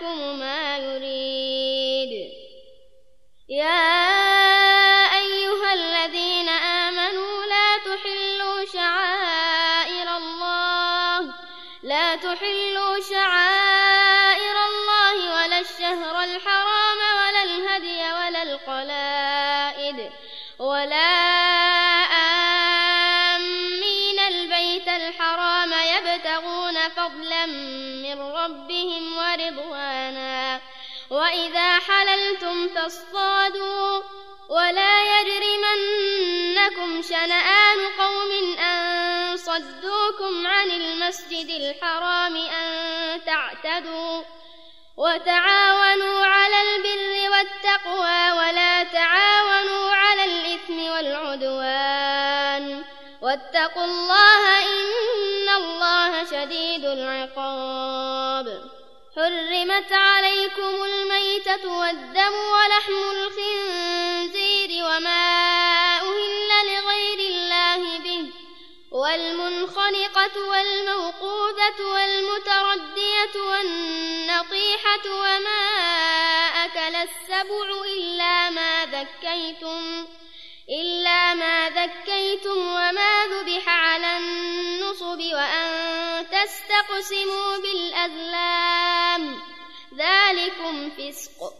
يحكم ما يريد. يا شنآن قوم أن صدوكم عن المسجد الحرام أن تعتدوا وتعاونوا على البر والتقوى ولا تعاونوا على الإثم والعدوان. واتقوا الله إن الله شديد العقاب. حرمت عليكم الميتة والدم ولحم الخنزير وما والمنخنقة والموقوذة والمتردية والنطيحة وما أكل السبع إلا ما ذكيتم إلا ما ذكيتم وما ذبح على النصب وأن تستقسموا بالأزلام. ذلكم فسق.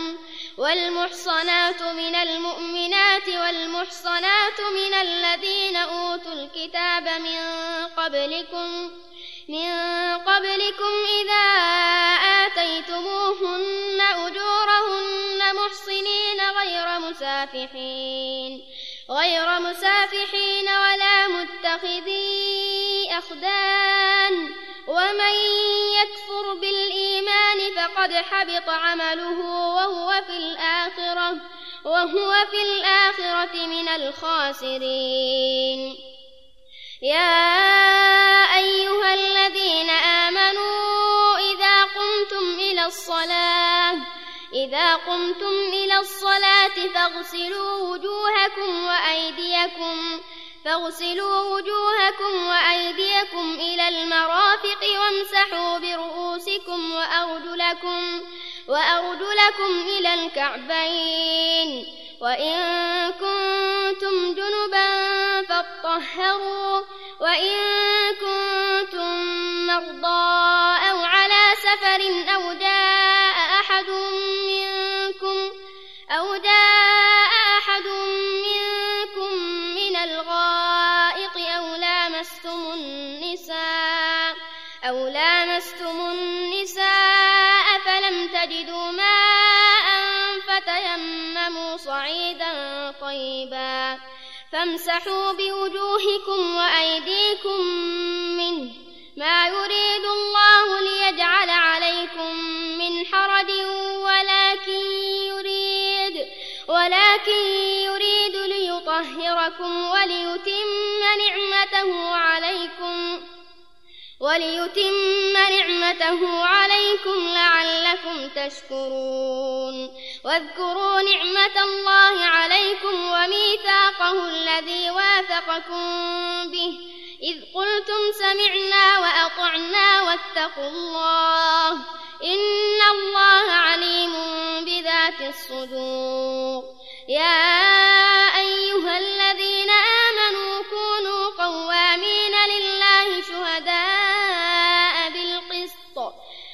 والمحصنات من المؤمنات والمحصنات من الذين أوتوا الكتاب من قبلكم من قبلكم إذا آتيتموهن أجورهن محصنين غير مسافحين غير مسافحين ولا متخذي أخدان. ومن يكفر بالإيمان فقد حبط عمله وهو في الآخرة وهو في الآخرة من الخاسرين. يا أيها الذين آمنوا إذا قمتم إلى الصلاة إذا قمتم إلى الصلاة فاغسلوا وجوهكم وأيديكم فاغسلوا وجوهكم وأيديكم إلى المرافق وامسحوا برؤوسكم وأرجلكم وأرجلكم إلى الكعبين. وإن كنتم جنبا فاطهروا وإن كنتم مرضى أو على سفر أو جاء فامسحوا بوجوهكم وأيديكم منه ما يريد الله ليجعل عليكم من حرج ولكن يريد ولكن يريد ليطهركم وليتم نعمته عليكم وليتم نعمته عليكم لعلكم تشكرون. واذكروا نعمة الله عليكم وميثاقه الذي واثقكم به. إذ قلتم سمعنا وأطعنا واتقوا الله. إن الله عليم بذات الصدور. يا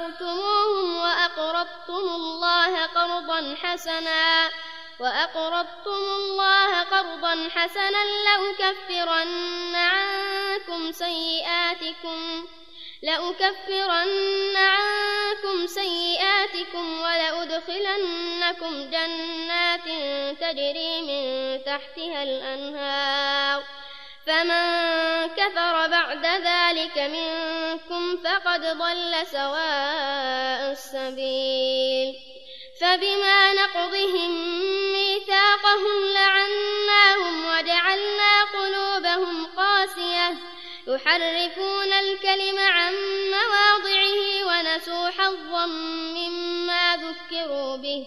وعزرتموهم وأقرضتم الله قرضا حسنا وأقرضتم الله قرضا حسنا لأكفرن عنكم سيئاتكم لأكفرن عنكم سيئاتكم ولأدخلنكم جنات تجري من تحتها الأنهار فمن كفر بعد ذلك منكم فقد ضل سواء السبيل. فبما نقضهم ميثاقهم لعناهم وجعلنا قلوبهم قاسية. يحرفون الكلم عن مواضعه ونسوا حظا مما ذكروا به.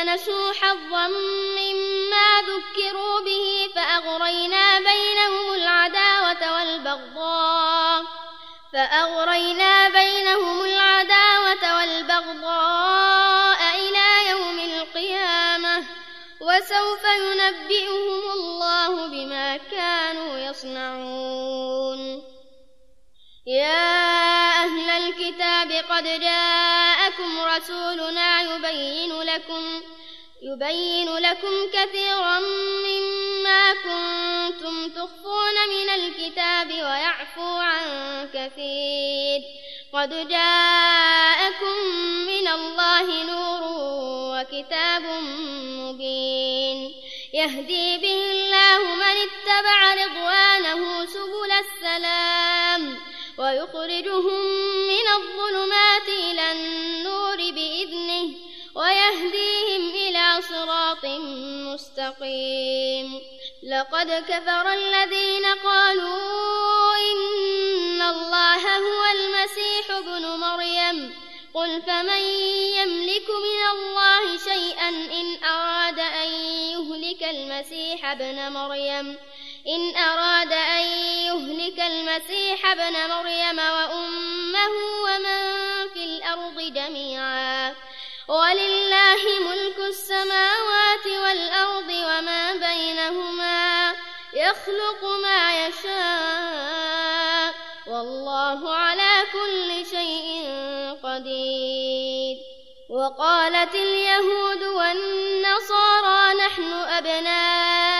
فنسوا حظا مما ذكروا به فأغرينا بينهم العداوة والبغضاء فأغرينا بينهم العداوة والبغضاء إلى يوم القيامة وسوف ينبئهم الله بما كانوا يصنعون. يا أهل الكتاب قد جاءكم رسولنا يبين لكم يبين لكم كثيرا مما كنتم تخفون من الكتاب ويعفو عن كثير. قد جاءكم من الله نور وكتاب مبين. يهدي به الله من اتبع رضوانه سبل السلام. ويخرجهم من الظلمات إلى النور بإذنه ويهديهم إلى صراط مستقيم. لقد كفر الذين قالوا إن الله هو المسيح ابن مريم. قل فمن يملك من الله شيئا إن أراد أن يهلك المسيح ابن مريم؟ إن أراد أن يهلك المسيح ابن مريم وأمه ومن في الأرض جميعا. ولله ملك السماوات والأرض وما بينهما يخلق ما يشاء. والله على كل شيء قدير. وقالت اليهود والنصارى نحن أبناء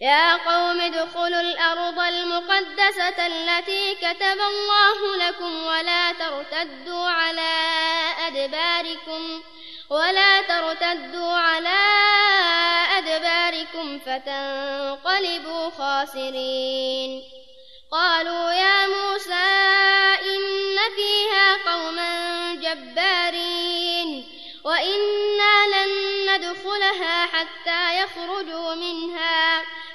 يا قوم ادخلوا الأرض المقدسة التي كتب الله لكم ولا ترتدوا على أدباركم ولا ترتدوا على أدباركم فتنقلبوا خاسرين. قالوا يا موسى إن فيها قوما جبارين وإنا لن ندخلها حتى يخرجوا منها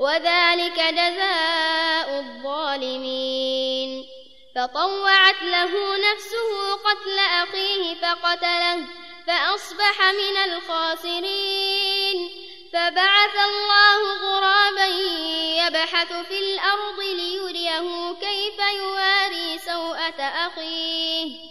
وذلك جزاء الظالمين. فطوعت له نفسه قتل أخيه فقتله فأصبح من الخاسرين. فبعث الله غرابا يبحث في الأرض ليريه كيف يواري سوءة أخيه.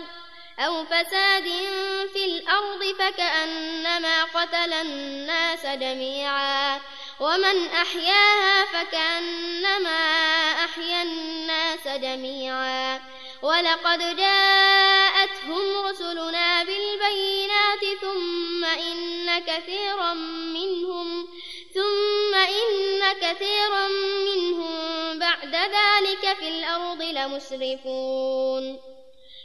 الأرض أو فساد في الأرض فكأنما قتل الناس جميعا ومن أحياها فكأنما أحيا الناس جميعا ولقد جاءتهم رسلنا بالبينات ثم إن كثيرا منهم ثم إن كثيرا منهم بعد ذلك في الأرض لمسرفون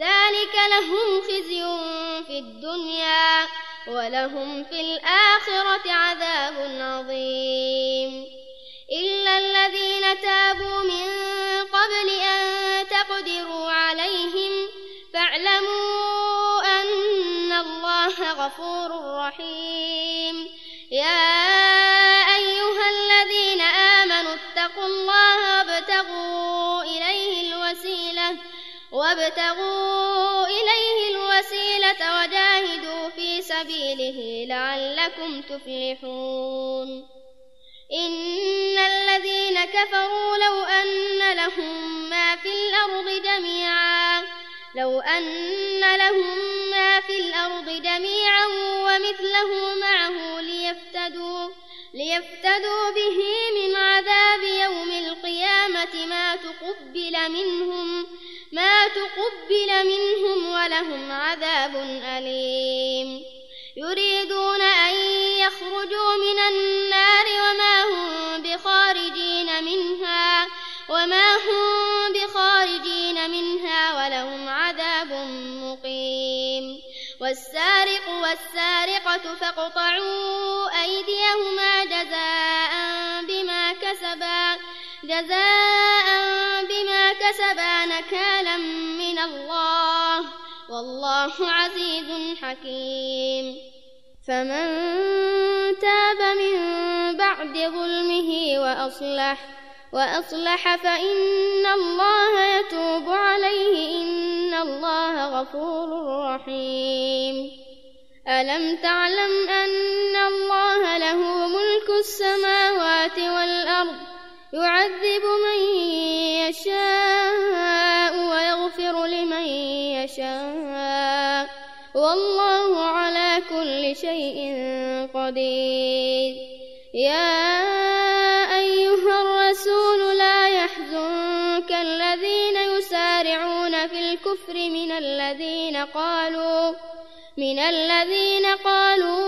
ذلك لهم خزي في الدنيا ولهم في الآخرة عذاب عظيم. إلا الذين تابوا من قبل أن تقدروا عليهم فاعلموا أن الله غفور رحيم. يا أيها الذين آمنوا اتقوا الله وابتغوا وابتغوا إليه الوسيلة وجاهدوا في سبيله لعلكم تفلحون. إن الذين كفروا لو أن لهم ما في الأرض جميعا لو أن لهم ما في الأرض جميعا ومثله معه ليفتدوا ليفتدوا به من عذاب يوم القيامة ما تقبل منهم ما تقبل منهم ولهم عذاب أليم. يريدون أن يخرجوا من النار وما هم بخارجين منها وما هم بخارجين منها ولهم عذاب مقيم. والسارق والسارقة فاقطعوا أيديهما جزاء بما كسبا جزاء بما كسبا نكالا من الله. والله عزيز حكيم. فمن تاب من بعد ظلمه وأصلح وأصلح فإن الله يتوب عليه. إن الله غفور رحيم. ألم تعلم أن الله له ملك السماوات والأرض؟ يعذب من يشاء ويغفر لمن يشاء. والله على كل شيء قدير. يا أيها الرسول لا يحزنك الذين يسارعون في الكفر من الذين قالوا من الذين قالوا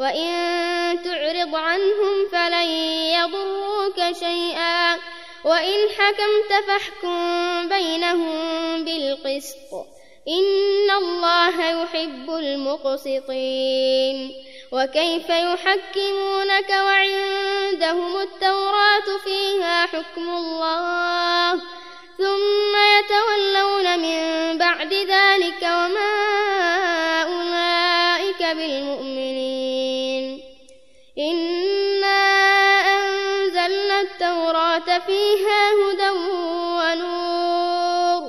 وإن تعرض عنهم فلن يضروك شيئا. وإن حكمت فاحكم بينهم بالقسط. إن الله يحب المقسطين. وكيف يحكمونك وعندهم التوراة فيها حكم الله. ثم يتولون من بعد ذلك وما أولئك بالمؤمنين. إنا أنزلنا التوراة فيها هدى ونور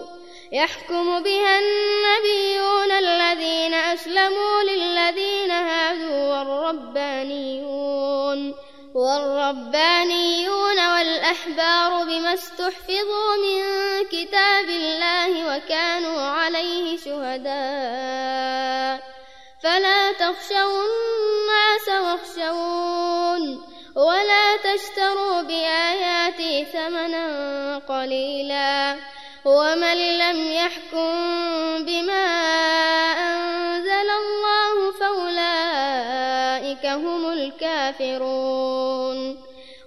يحكم بها النبيون الذين أسلموا للذين هادوا والربانيون والربانيون والأحبار بما استحفظوا من كتاب الله وكانوا عليه شهداء. فلا تخشوا الناس واخشون ولا تشتروا بآياتي ثمنا قليلا. ومن لم يحكم بما أنزل الله فأولئك هم الكافرون.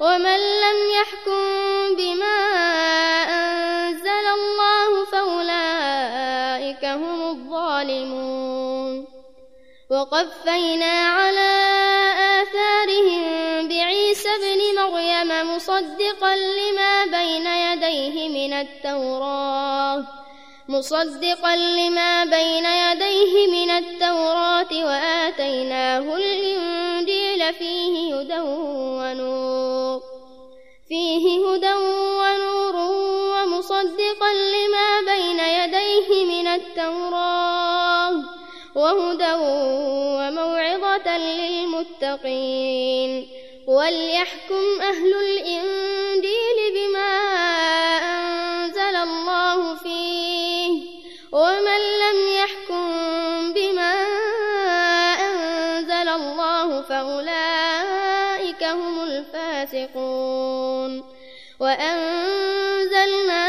ومن لم يحكم بما أنزل الله فأولئك هم الظالمون. وقفينا على آثارهم بعيسى ابن مريم مصدقا لما بين يديه من التوراة مصدقا لما بين يديه من التوراة وآتيناه الإنجيل فيه هدى ونور. فيه هدى ونور ومصدقا لما بين يديه من التوراة وهدى وموعظة للمتقين وليحكم أهل الإنجيل وأنزلنا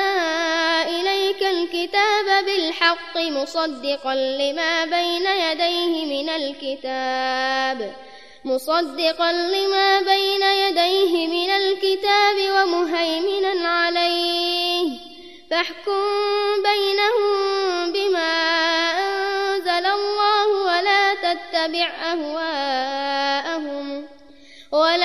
إليك الكتاب بالحق مصدقا لما بين يديه من الكتاب مصدقا لما بين يديه من الكتاب ومهيمنا عليه فاحكم بينهم بما أنزل الله ولا تتبع أهواءهم ولا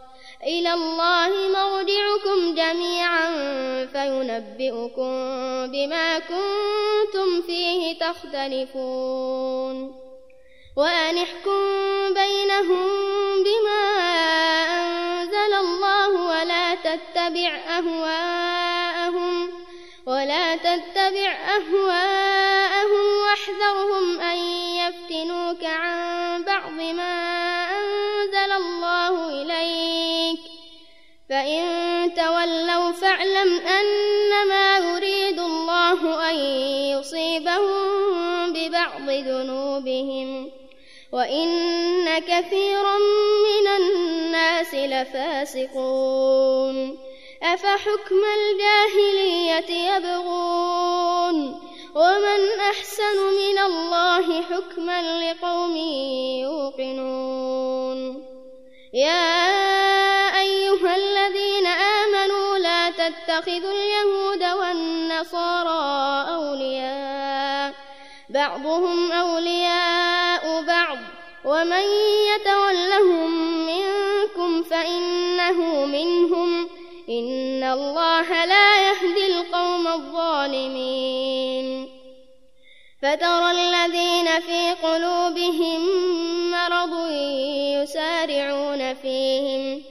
إلى الله مرجعكم جميعا فينبئكم بما كنتم فيه تختلفون. وأن احكم بينهم بما أنزل الله ولا تتبع أهواءهم ولا تتبع أهواءهم تولوا فاعلم أنما يريد الله أن يصيبهم ببعض ذنوبهم وإن كثيرا من الناس لفاسقون أفحكم الجاهلية يبغون ومن أحسن من الله حكما لقوم يوقنون يا تتخذوا اليهود والنصارى أولياء. بعضهم أولياء بعض. ومن يتولهم منكم فإنه منهم. إن الله لا يهدي القوم الظالمين. فترى الذين في قلوبهم مرض يسارعون فيهم.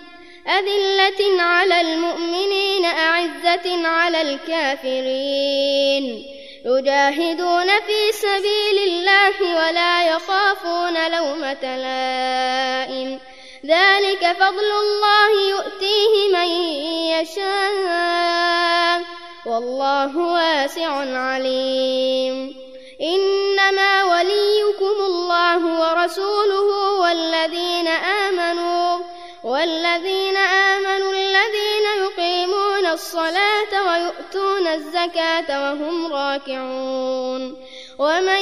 أذلة على المؤمنين أعزة على الكافرين. يجاهدون في سبيل الله ولا يخافون لومة لائم. ذلك فضل الله يؤتيه من يشاء. والله واسع عليم. إنما وليكم الله ورسوله والذين آمنوا والذين آمنوا الذين يقيمون الصلاة ويؤتون الزكاة وهم راكعون. ومن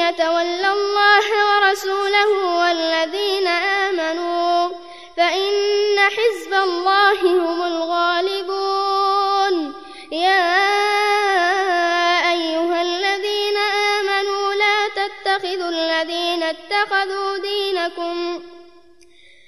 يتول الله ورسوله والذين آمنوا فإن حزب الله هم الغالبون. يا أيها الذين آمنوا لا تتخذوا الذين اتخذوا دينكم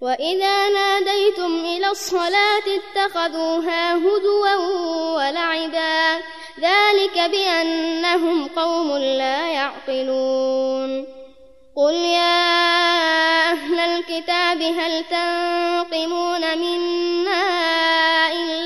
وإذا ناديتم إلى الصلاة اتخذوها هزوا ولعبا ذلك بأنهم قوم لا يعقلون قل يا أهل الكتاب هل تنقمون منا إلا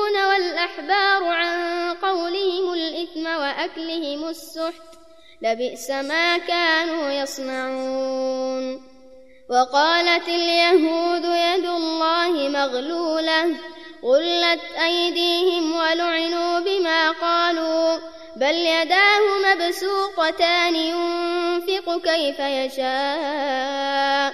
والأحبار عن قولهم الإثم وأكلهم السحت لبئس ما كانوا يصنعون. وقالت اليهود يد الله مغلولة غلت أيديهم ولعنوا بما قالوا بل يداه مبسوطتان ينفق كيف يشاء.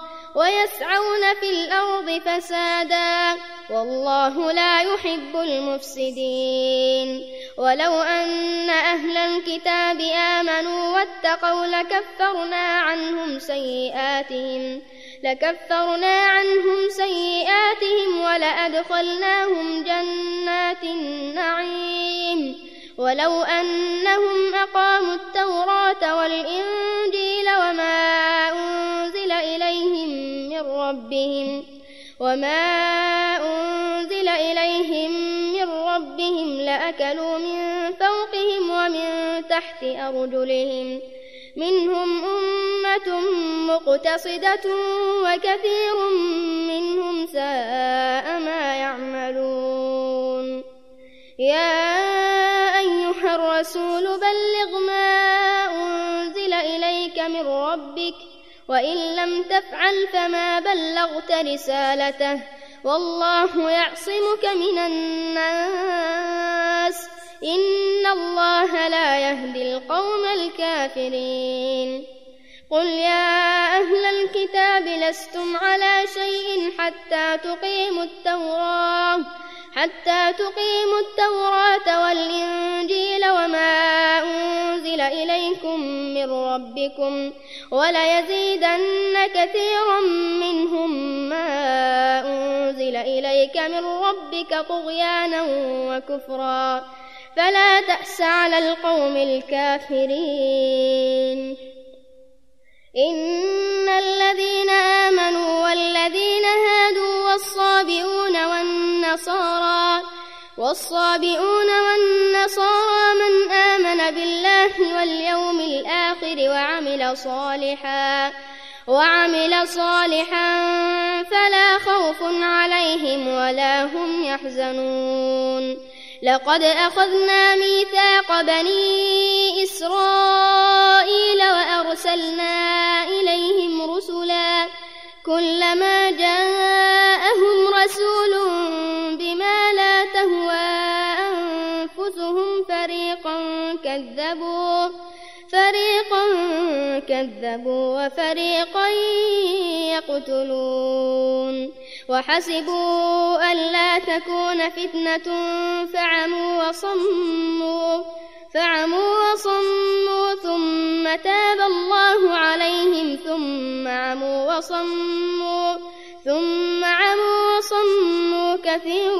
ويسعون في الأرض فسادا والله لا يحب المفسدين. ولو أن أهل الكتاب آمنوا واتقوا لكفرنا عنهم سيئاتهم لكفرنا عنهم سيئاتهم ولأدخلناهم جنات النعيم. ولو أنهم أقاموا التوراة والإنجيل وما أنزل ربهم وما أنزل إليهم من ربهم لأكلوا من فوقهم ومن تحت أرجلهم منهم أمة مقتصدة وكثير منهم ساء ما يعملون يا أيها الرسول بلغ ما أنزل إليك من ربك وإن لم تفعل فما بلغت رسالته والله يعصمك من الناس. إن الله لا يهدي القوم الكافرين. قل يا أهل الكتاب لستم على شيء حتى تقيموا التوراة حتى تقيموا التوراة والإنجيل وما أنزل إليكم من ربكم وليزيدن كثيرا منهم ما أنزل إليك من ربك طغيانا وكفرا. فلا تأس على القوم الكافرين. إن الذين آمنوا والذين هادوا والصابئون والنصارى والصابئون والنصارى من آمن بالله واليوم الآخر وعمل صالحا وعمل صالحا فلا خوف عليهم ولا هم يحزنون. لقد أخذنا ميثاق بني كذبوا وفريقا يقتلون وحسبوا ألا تكون فتنة فعموا وصموا فعموا وصموا ثم تاب الله عليهم ثم عموا وصموا ثم عموا وصموا كثير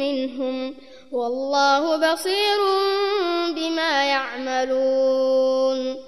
منهم والله بصير بما يعملون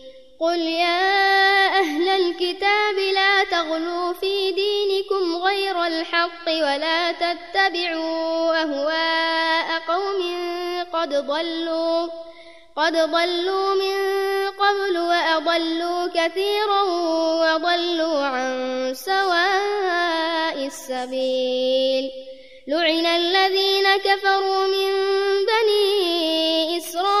قل يا أهل الكتاب لا تغلوا في دينكم غير الحق ولا تتبعوا أهواء قوم قد ضلوا قد ضلوا من قبل وأضلوا كثيرا وضلوا عن سواء السبيل. لعن الذين كفروا من بني إسرائيل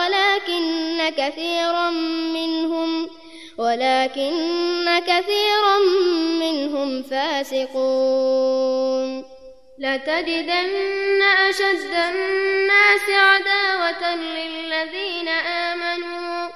كثيرا منهم ولكن كثيرا منهم فاسقون. لتجدن أشد الناس عداوة للذين آمنوا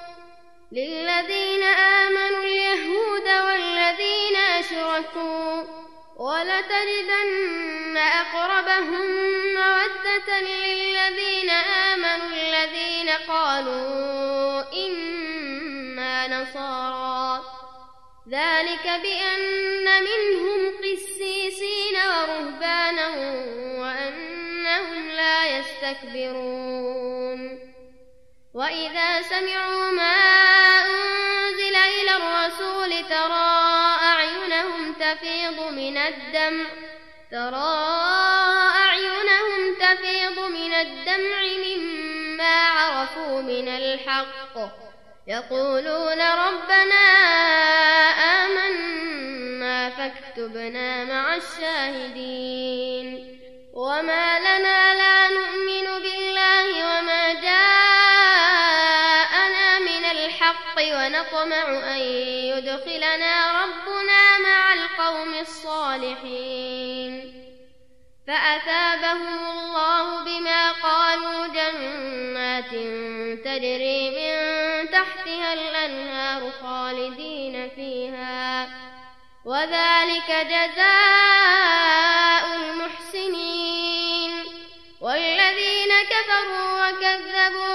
للذين آمنوا اليهود والذين أشركوا. ولتجدن أقربهم مودة للذين آمنوا الذين قالوا إنا نصارى. ذلك بأن منهم قسيسين ورهبانا وأنهم لا يستكبرون. وإذا سمعوا ما أنزل إلى الرسول ترى تفيض من الدمع. ترى أعينهم تفيض من الدمع مما عرفوا من الحق. يقولون ربنا آمنا فاكتبنا مع الشاهدين. فأثابهم الله بما قالوا جنات تجري من تحتها الأنهار خالدين فيها. وذلك جزاء المحسنين. والذين كفروا وكذبوا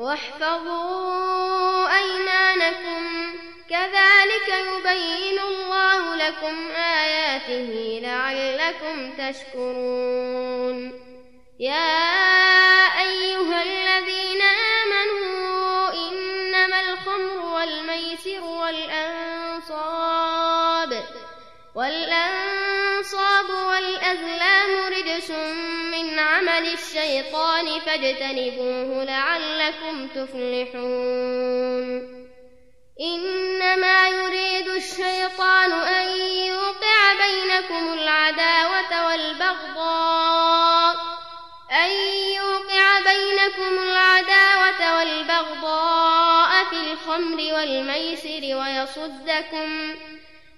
واحفظوا أيمانكم. كذلك يبين الله لكم آياته لعلكم تشكرون. يا أيها الذين آمنوا إنما الخمر والميسر والأنصاب والأنصاب والأزلام رجس من عمل الشيطان فاجتنبوه لعلكم تفلحون. إنما يريد الشيطان أن يوقع بينكم العداوة والبغضاء. أن يوقع بينكم العداوة والبغضاء في الخمر والميسر ويصدكم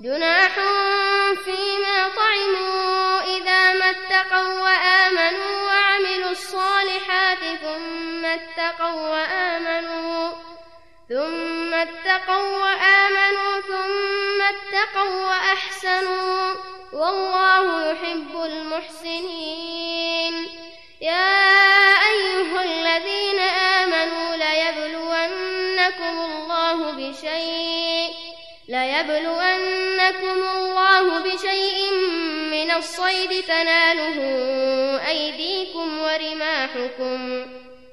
جناح فيما طعموا إذا ما اتقوا وآمنوا وعملوا الصالحات ثم اتقوا وآمنوا ثم اتقوا وآمنوا ثم اتقوا وأحسنوا والله يحب المحسنين. يا ليبلونكم الله بشيء من الصيد تناله أيديكم ورماحكم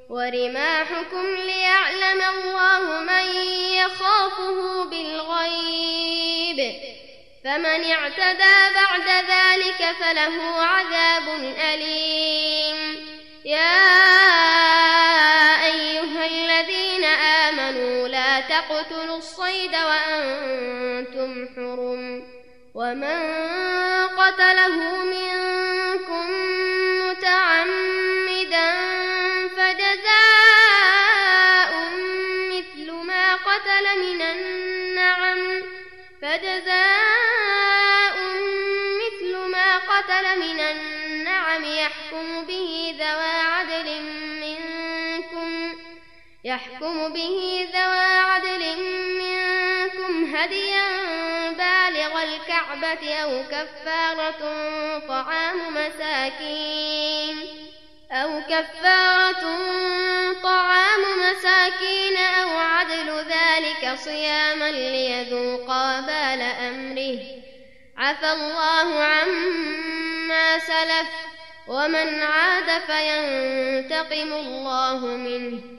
ورماحكم ليعلم الله من يخافه بالغيب فمن اعتدى بعد ذلك فله عذاب أليم يا وأنتم حرم ومن قتله منكم متعمدا فجزاء مثل ما قتل من النعم فجزاء مثل ما قتل من النعم يحكم به ذوى عدل منكم يحكم به ذوى هديا بالغ الكعبة أو كفارة طعام مساكين أو كفارة طعام مساكين أو عدل ذلك صياما ليذوقا بال أمره. عفى الله عما سلف ومن عاد فينتقم الله منه.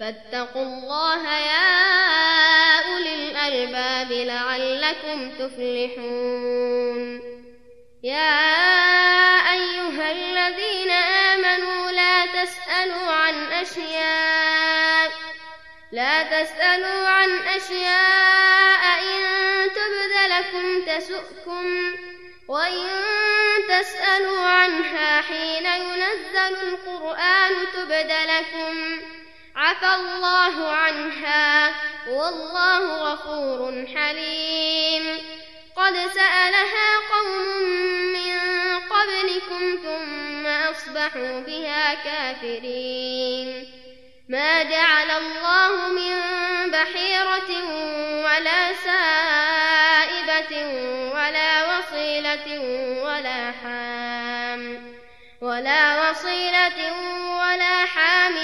فاتقوا الله يا أولي الألباب لعلكم تفلحون. يا أيها الذين آمنوا لا تسألوا عن أشياء لا تسألوا عن أشياء. إن تبد لكم تسؤكم وإن تسألوا عنها حين ينزل القرآن تبد لكم. عفى الله عنها والله غفور حليم. قد سألها قوم من قبلكم ثم أصبحوا بها كافرين. ما جعل الله من بحيرة ولا سائبة ولا وصيلة ولا حام ولا وصيلة ولا حام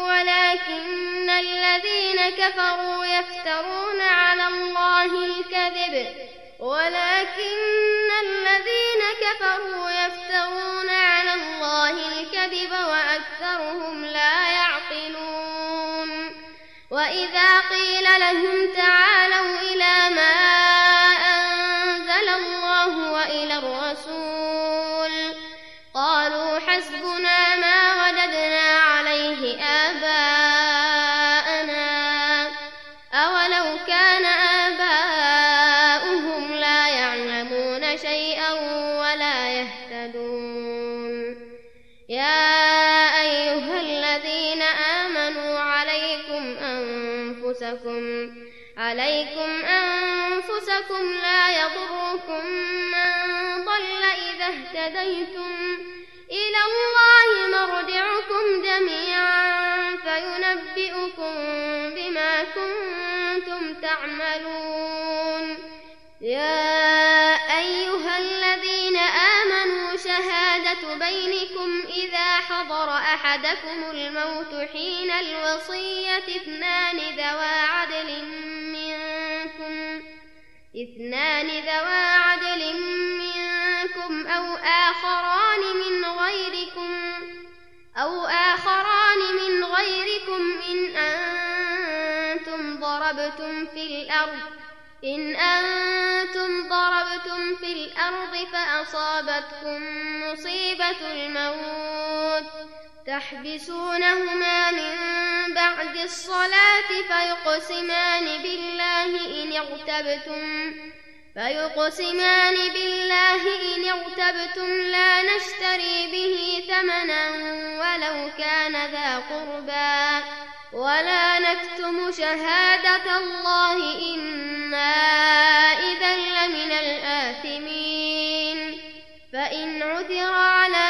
ولكن الذين كفروا يفترون على الله الكذب. ولكن الذين كفروا يفترون على الله الكذب وأكثرهم لا يعقلون. وإذا قيل لهم تعالوا أنفسكم. عليكم أنفسكم لا يضركم من ضل إذا اهتديتم. إلى الله مرجعكم جميعا فينبئكم بما كنتم تعملون. حضر أحدكم الموت حين الوصية اثنان ذوى عدل منكم اثنان ذوى عدل منكم أو آخران من غيركم أو آخران من غيركم إن أنتم ضربتم في الأرض إن أنتم ضربتم في الأرض فأصابتكم مصيبة الموت تحبسونهما من بعد الصلاة فيقسمان بالله إن اغتبتم فيقسمان بالله إن اغتبتم لا نشتري به ثمنا ولو كان ذا قربى. ولا نكتم شهادة الله إنا إذا لمن الآثمين. فإن عثر على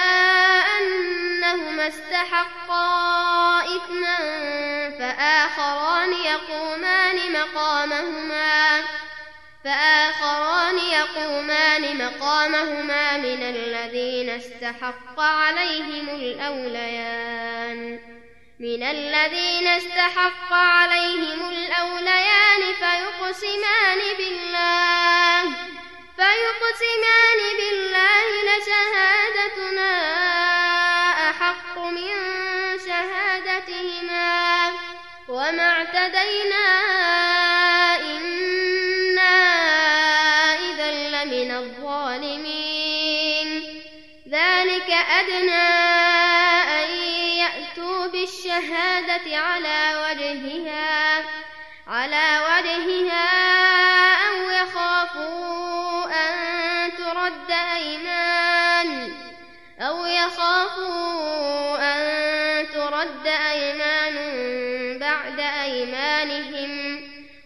أنهما استحقا إثما فآخران يقومان مقامهما. فآخران يقومان مقامهما من الذين استحق عليهم الأوليان. من الذين استحق عليهم الأوليان فيقسمان بالله فيقسمان بالله لشهادتنا أحق من شهادتهما. وما اعتدينا بالشهادة على وجهها على وجهها أو يخافوا أن ترد أيمان أو يخافوا أن ترد أيمان بعد أيمانهم.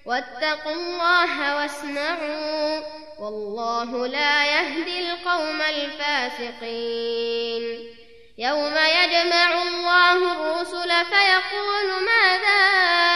واتقوا الله واسمعوا والله لا يهدي القوم الفاسقين. يوم يجمع الله الرسل فيقول ماذا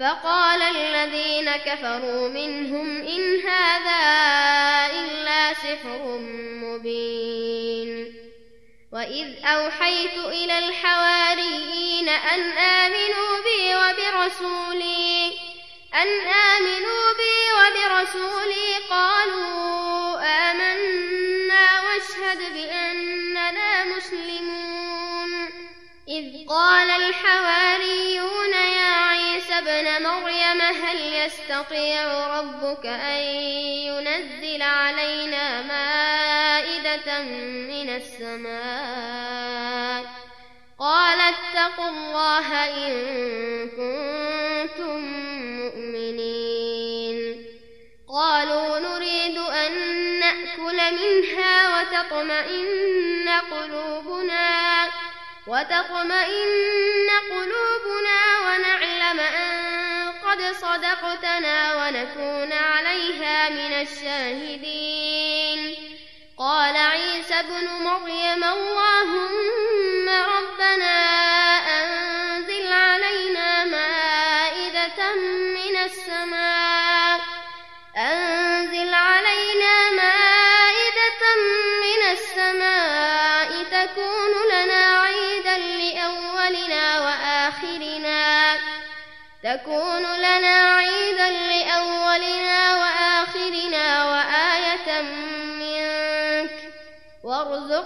فقال الذين كفروا منهم إن هذا إلا سحر مبين وإذ أوحيت إلى الحواريين أن آمنوا بي وبرسولي أن آمنوا بي وبرسولي قالوا آمنا واشهد بأننا مسلمون. إذ قال الحواريون يا ابن مريم هل يستطيع ربك أن ينزل علينا مائدة من السماء؟ قال اتقوا الله إن كنتم مؤمنين. قالوا نريد أن نأكل منها وتطمئن قلوبنا وتطمئن قلوبنا أن قد صدقتنا ونكون عليها من الشاهدين. قال عيسى ابن مريم اللهم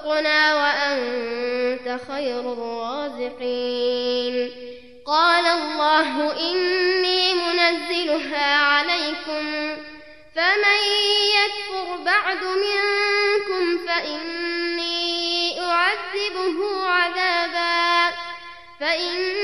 وارزقنا وأنت خير الرازقين. قال الله إني منزلها عليكم فمن يكفر بعد منكم فإني أعذبه عذابا فإني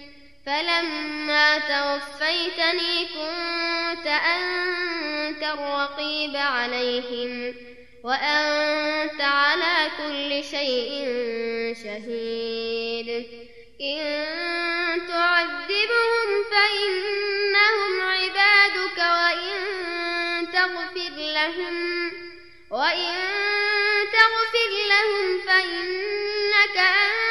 فلما توفيتني كنت أنت الرقيب عليهم وأنت على كل شيء شهيد. إن تعذبهم فإنهم عبادك وإن تغفر لهم وإن تغفر لهم فإنك أنت